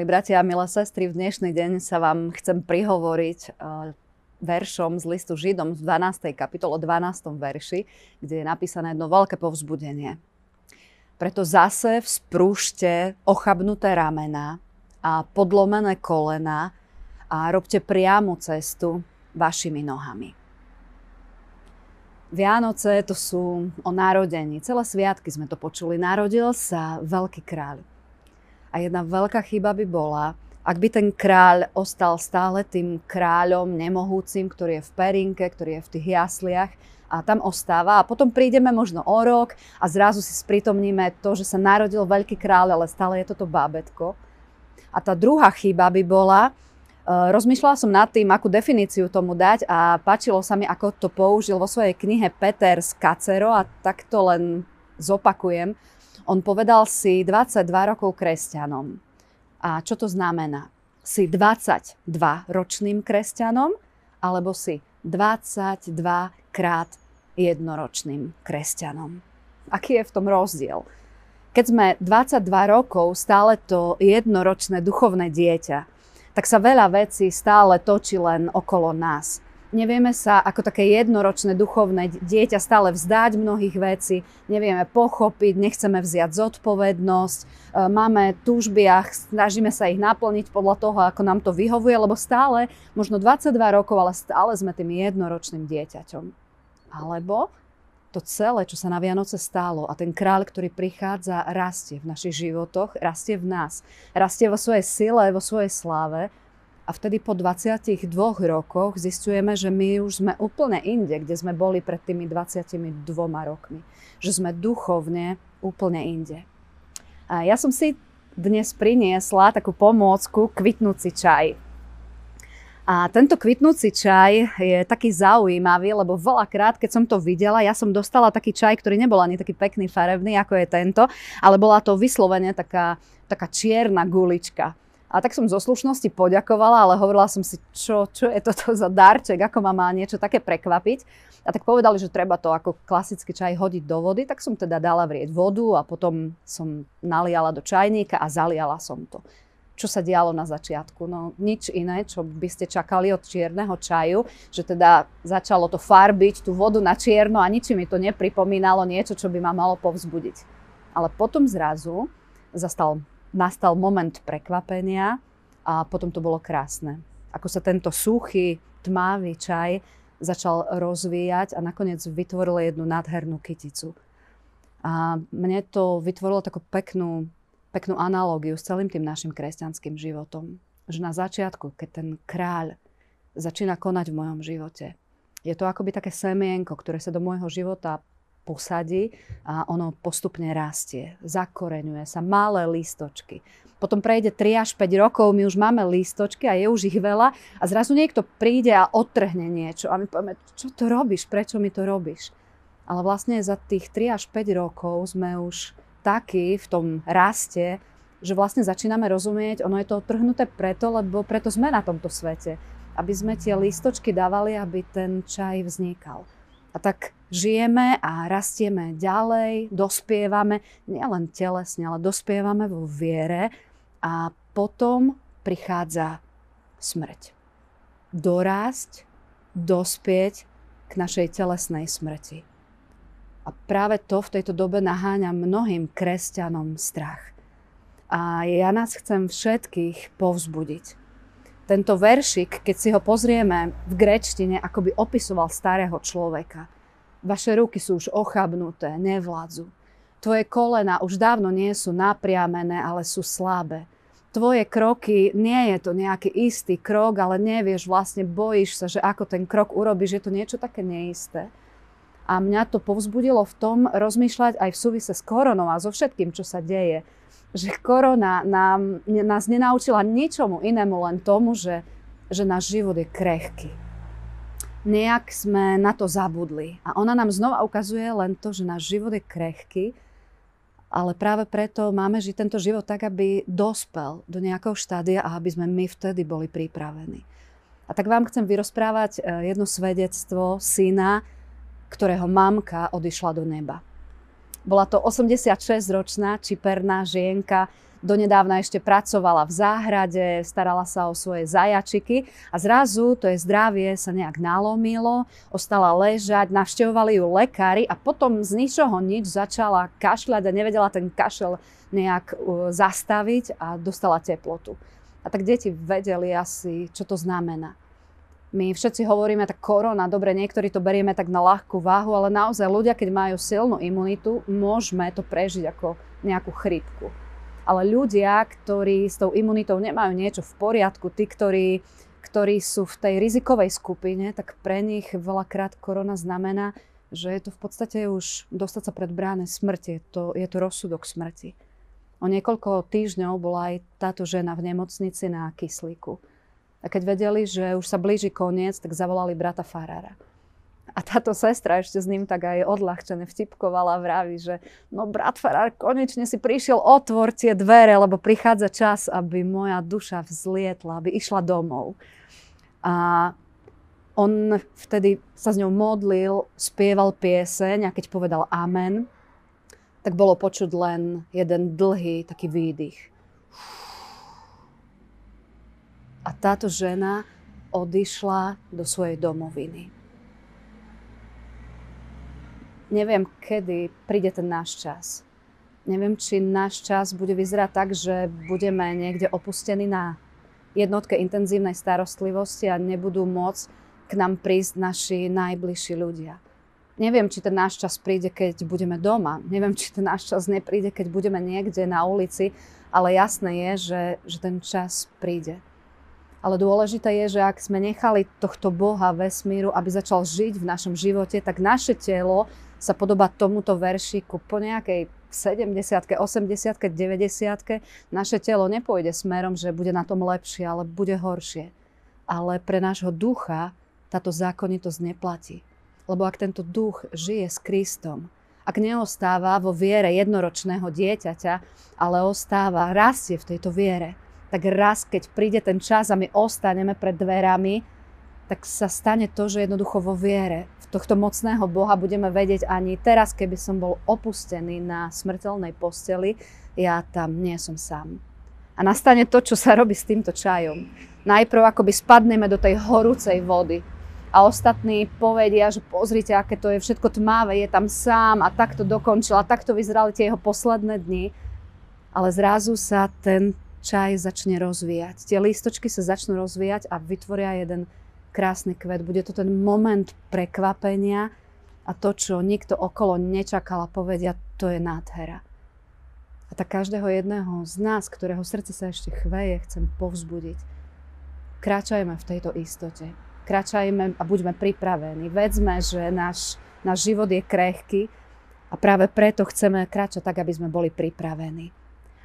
Milí bratia a milé sestry, v dnešný deň sa vám chcem prihovoriť uh, veršom z listu Židom v 12. kapitole 12. verši, kde je napísané jedno veľké povzbudenie. Preto zase vzprúšte ochabnuté ramena a podlomené kolena a robte priamu cestu vašimi nohami. Vianoce to sú o narodení. Celé sviatky sme to počuli. Narodil sa veľký kráľ. A jedna veľká chyba by bola, ak by ten kráľ ostal stále tým kráľom nemohúcim, ktorý je v perinke, ktorý je v tých jasliach a tam ostáva a potom prídeme možno o rok a zrazu si spritomníme to, že sa narodil veľký kráľ, ale stále je toto bábetko. A tá druhá chyba by bola, e, rozmýšľala som nad tým, akú definíciu tomu dať a páčilo sa mi, ako to použil vo svojej knihe Peter z Kacero a tak to len zopakujem. On povedal si 22 rokov kresťanom. A čo to znamená? Si 22 ročným kresťanom alebo si 22 krát jednoročným kresťanom? Aký je v tom rozdiel? Keď sme 22 rokov stále to jednoročné duchovné dieťa, tak sa veľa vecí stále točí len okolo nás nevieme sa ako také jednoročné duchovné dieťa stále vzdať mnohých vecí, nevieme pochopiť, nechceme vziať zodpovednosť, e, máme túžby a snažíme sa ich naplniť podľa toho, ako nám to vyhovuje, lebo stále, možno 22 rokov, ale stále sme tým jednoročným dieťaťom. Alebo to celé, čo sa na Vianoce stalo a ten kráľ, ktorý prichádza, rastie v našich životoch, rastie v nás, rastie vo svojej sile, vo svojej sláve a vtedy po 22 rokoch zistujeme, že my už sme úplne inde, kde sme boli pred tými 22 rokmi. Že sme duchovne úplne inde. A ja som si dnes priniesla takú pomôcku kvitnúci čaj. A tento kvitnúci čaj je taký zaujímavý, lebo veľakrát, keď som to videla, ja som dostala taký čaj, ktorý nebol ani taký pekný, farebný, ako je tento, ale bola to vyslovene taká, taká čierna gulička. A tak som zo slušnosti poďakovala, ale hovorila som si, čo, čo je toto za darček, ako ma má niečo také prekvapiť. A tak povedali, že treba to ako klasický čaj hodiť do vody, tak som teda dala vrieť vodu a potom som naliala do čajníka a zaliala som to. Čo sa dialo na začiatku? No nič iné, čo by ste čakali od čierneho čaju, že teda začalo to farbiť tú vodu na čierno a ničím mi to nepripomínalo niečo, čo by ma malo povzbudiť. Ale potom zrazu zastal nastal moment prekvapenia a potom to bolo krásne. Ako sa tento suchý, tmavý čaj začal rozvíjať a nakoniec vytvoril jednu nádhernú kyticu. A mne to vytvorilo takú peknú, peknú analógiu s celým tým našim kresťanským životom. Že na začiatku, keď ten kráľ začína konať v mojom živote, je to akoby také semienko, ktoré sa do môjho života posadí a ono postupne rastie, zakoreňuje sa, malé lístočky. Potom prejde 3 až 5 rokov, my už máme lístočky a je už ich veľa a zrazu niekto príde a odtrhne niečo a my povieme, čo to robíš, prečo mi to robíš? Ale vlastne za tých 3 až 5 rokov sme už takí v tom raste, že vlastne začíname rozumieť, ono je to odtrhnuté preto, lebo preto sme na tomto svete. Aby sme tie lístočky dávali, aby ten čaj vznikal. A tak žijeme a rastieme ďalej, dospievame, nielen telesne, ale dospievame vo viere a potom prichádza smrť. Dorásť, dospieť k našej telesnej smrti. A práve to v tejto dobe naháňa mnohým kresťanom strach. A ja nás chcem všetkých povzbudiť. Tento veršik, keď si ho pozrieme v grečtine, ako by opisoval starého človeka. Vaše ruky sú už ochabnuté, nevládzu. Tvoje kolena už dávno nie sú napriamené, ale sú slabé. Tvoje kroky, nie je to nejaký istý krok, ale nevieš, vlastne bojíš sa, že ako ten krok urobíš, je to niečo také neisté. A mňa to povzbudilo v tom rozmýšľať aj v súvise s koronou a so všetkým, čo sa deje že korona nám, nás nenaučila ničomu inému, len tomu, že, že náš život je krehký. Nejak sme na to zabudli. A ona nám znova ukazuje len to, že náš život je krehký, ale práve preto máme žiť tento život tak, aby dospel do nejakého štádia a aby sme my vtedy boli pripravení. A tak vám chcem vyrozprávať eh, jedno svedectvo syna, ktorého mamka odišla do neba. Bola to 86-ročná čiperná žienka, donedávna ešte pracovala v záhrade, starala sa o svoje zajačiky a zrazu to je zdravie sa nejak nalomilo, ostala ležať, navštevovali ju lekári a potom z ničoho nič začala kašľať a nevedela ten kašel nejak uh, zastaviť a dostala teplotu. A tak deti vedeli asi, čo to znamená my všetci hovoríme, tak korona, dobre, niektorí to berieme tak na ľahkú váhu, ale naozaj ľudia, keď majú silnú imunitu, môžeme to prežiť ako nejakú chrypku. Ale ľudia, ktorí s tou imunitou nemajú niečo v poriadku, tí, ktorí, ktorí sú v tej rizikovej skupine, tak pre nich veľakrát korona znamená, že je to v podstate už dostať sa pred bráne smrti. Je to, je to rozsudok smrti. O niekoľko týždňov bola aj táto žena v nemocnici na kyslíku. A keď vedeli, že už sa blíži koniec, tak zavolali brata Farára. A táto sestra ešte s ním tak aj odľahčene vtipkovala, vraví, že no brat Farár, konečne si prišiel, otvor tie dvere, lebo prichádza čas, aby moja duša vzlietla, aby išla domov. A on vtedy sa s ňou modlil, spieval pieseň a keď povedal amen, tak bolo počuť len jeden dlhý taký výdych. A táto žena odišla do svojej domoviny. Neviem, kedy príde ten náš čas. Neviem, či náš čas bude vyzerať tak, že budeme niekde opustení na jednotke intenzívnej starostlivosti a nebudú môcť k nám prísť naši najbližší ľudia. Neviem, či ten náš čas príde, keď budeme doma. Neviem, či ten náš čas nepríde, keď budeme niekde na ulici, ale jasné je, že, že ten čas príde. Ale dôležité je, že ak sme nechali tohto Boha vesmíru, aby začal žiť v našom živote, tak naše telo sa podobá tomuto veršiku po nejakej 70 80 90 naše telo nepôjde smerom, že bude na tom lepšie, ale bude horšie. Ale pre nášho ducha táto zákonitosť neplatí. Lebo ak tento duch žije s Kristom, ak neostáva vo viere jednoročného dieťaťa, ale ostáva, rastie v tejto viere, tak raz, keď príde ten čas a my ostaneme pred dverami, tak sa stane to, že jednoducho vo viere v tohto mocného Boha budeme vedieť ani teraz, keby som bol opustený na smrteľnej posteli, ja tam nie som sám. A nastane to, čo sa robí s týmto čajom. Najprv akoby spadneme do tej horúcej vody a ostatní povedia, že pozrite, aké to je všetko tmavé, je tam sám a takto dokončil a takto vyzerali tie jeho posledné dni. Ale zrazu sa ten čaj začne rozvíjať. Tie lístočky sa začnú rozvíjať a vytvoria jeden krásny kvet. Bude to ten moment prekvapenia a to, čo nikto okolo nečakal a povedia, to je nádhera. A tak každého jedného z nás, ktorého srdce sa ešte chveje, chcem povzbudiť. Kráčajme v tejto istote. Kráčajme a buďme pripravení. Vedzme, že náš, náš život je krehký a práve preto chceme kráčať tak, aby sme boli pripravení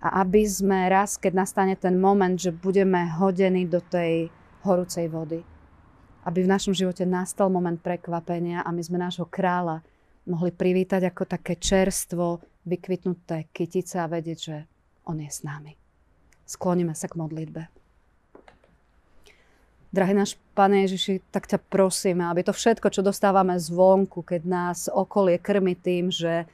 a aby sme raz, keď nastane ten moment, že budeme hodení do tej horúcej vody, aby v našom živote nastal moment prekvapenia a my sme nášho kráľa mohli privítať ako také čerstvo, vykvitnuté kytice a vedieť, že on je s nami. Skloníme sa k modlitbe. Drahý náš Pane Ježiši, tak ťa prosíme, aby to všetko, čo dostávame zvonku, keď nás okolie krmi tým, že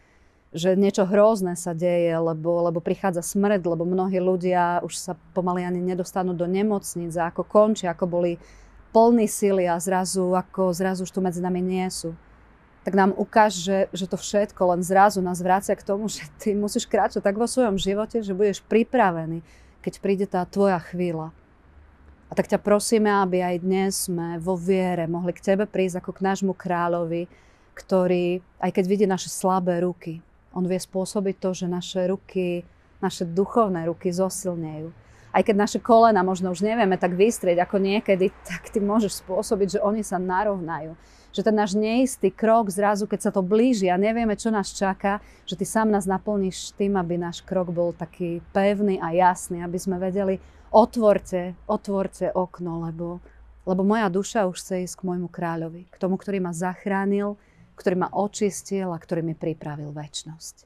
že niečo hrozné sa deje, lebo, lebo prichádza smrť, lebo mnohí ľudia už sa pomaly ani nedostanú do nemocnic a ako končia, ako boli plní sily a zrazu, ako zrazu už tu medzi nami nie sú. Tak nám ukáž, že, že to všetko len zrazu nás vrácia k tomu, že ty musíš kráčať tak vo svojom živote, že budeš pripravený, keď príde tá tvoja chvíľa. A tak ťa prosíme, aby aj dnes sme vo viere mohli k tebe prísť ako k nášmu kráľovi, ktorý, aj keď vidí naše slabé ruky, on vie spôsobiť to, že naše ruky, naše duchovné ruky zosilnejú. Aj keď naše kolena možno už nevieme tak vystrieť ako niekedy, tak ty môžeš spôsobiť, že oni sa narovnajú. Že ten náš neistý krok zrazu, keď sa to blíži a nevieme, čo nás čaká, že ty sám nás naplníš tým, aby náš krok bol taký pevný a jasný, aby sme vedeli, otvorte, otvorte okno, lebo, lebo moja duša už chce ísť k môjmu kráľovi, k tomu, ktorý ma zachránil, ktorý ma očistil a ktorý mi pripravil väčnosť.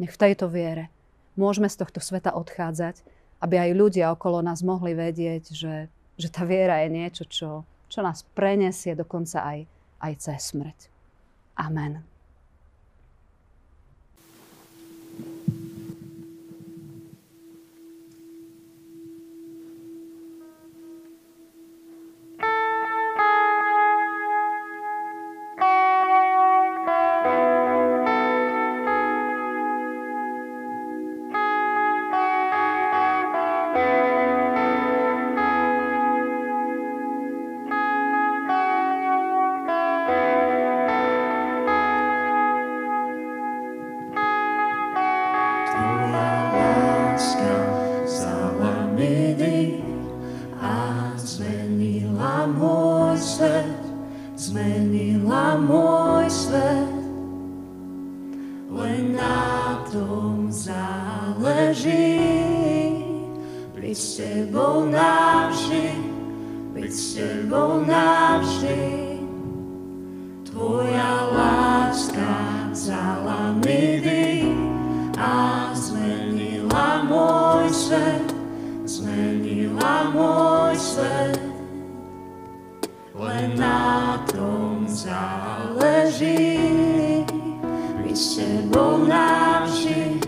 Nech v tejto viere môžeme z tohto sveta odchádzať, aby aj ľudia okolo nás mohli vedieť, že, že tá viera je niečo, čo, čo nás prenesie dokonca aj, aj cez smrť. Amen. Zmenila môj svet. Len na tom záleží, byť s tebou navždy, byť s tebou navždy. Tvoja láska vzala mi dých a zmenila môj svet, zmenila môj svet. Záleží, byť s tebou navždy,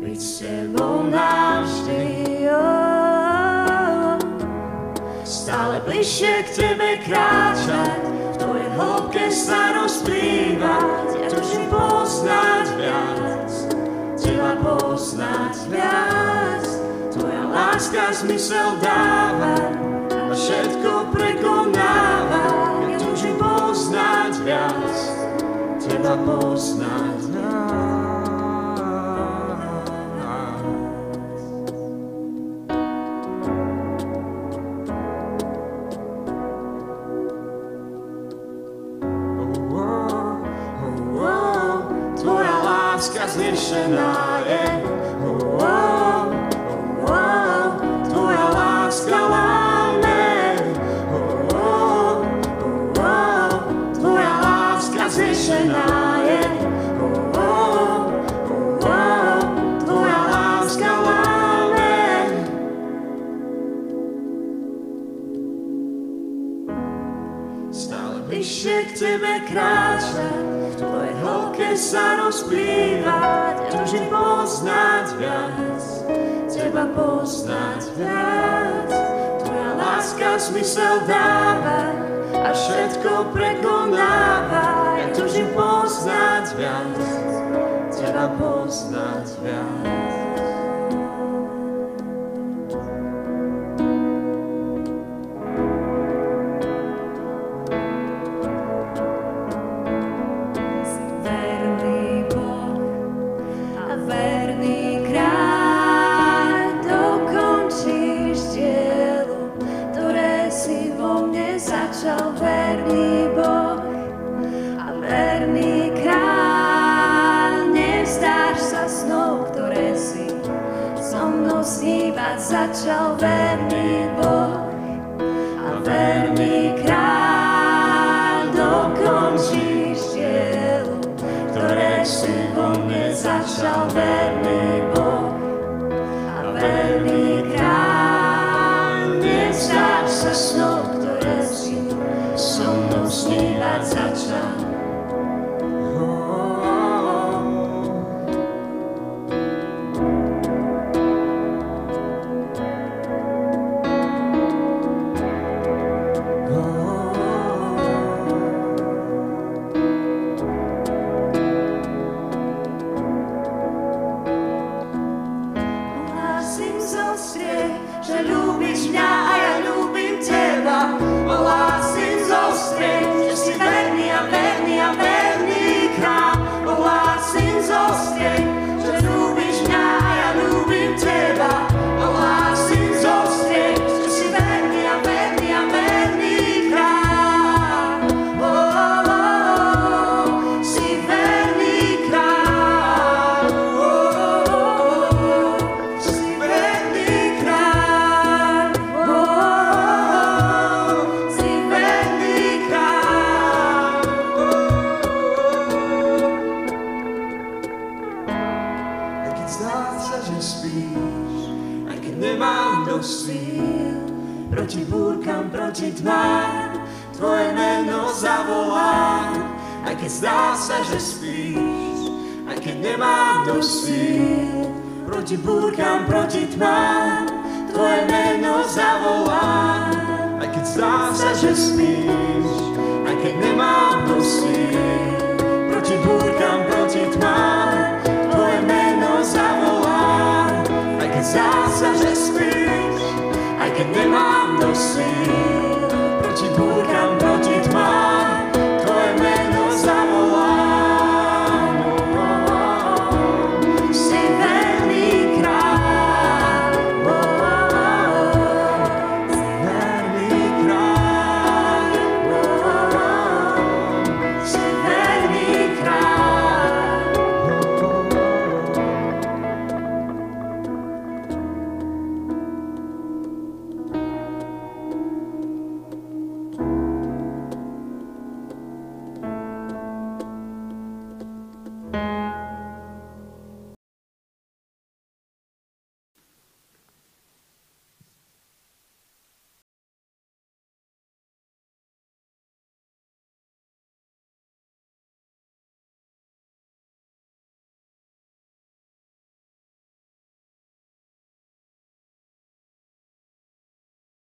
byť s tebou navždy. Oh. Stále bližšie k tebe kráčať, v tvojej hĺbke sa rozplývať, ja túžim poznať viac, teba poznať viac. Tvoja láska zmysel dáva a všetko prekonáva, teba poznať viac. Tebe kráčať, v tvojej sa rozplývať, túžim poznať viac, teba poznať viac. Tvoja láska zmysel dáva a všetko prekonáva, ja túžim poznať viac, teba poznať viac. Such we mnie Bóg. Nemám dosť síl, Proti búrkam, proti tmám, tvoje meno zavolám. aj keď zdá sa, že spíš, aj keď nemám dosť síl, Proti búrkam, proti tmám, tvoje meno zavolám. aj keď zdá sa, že spíš, aj keď nemám dosť síl, Proti búrkam, proti tmám, keď zdá sa, že spíš, Aj keď nemám dosť síl, proti búrkam,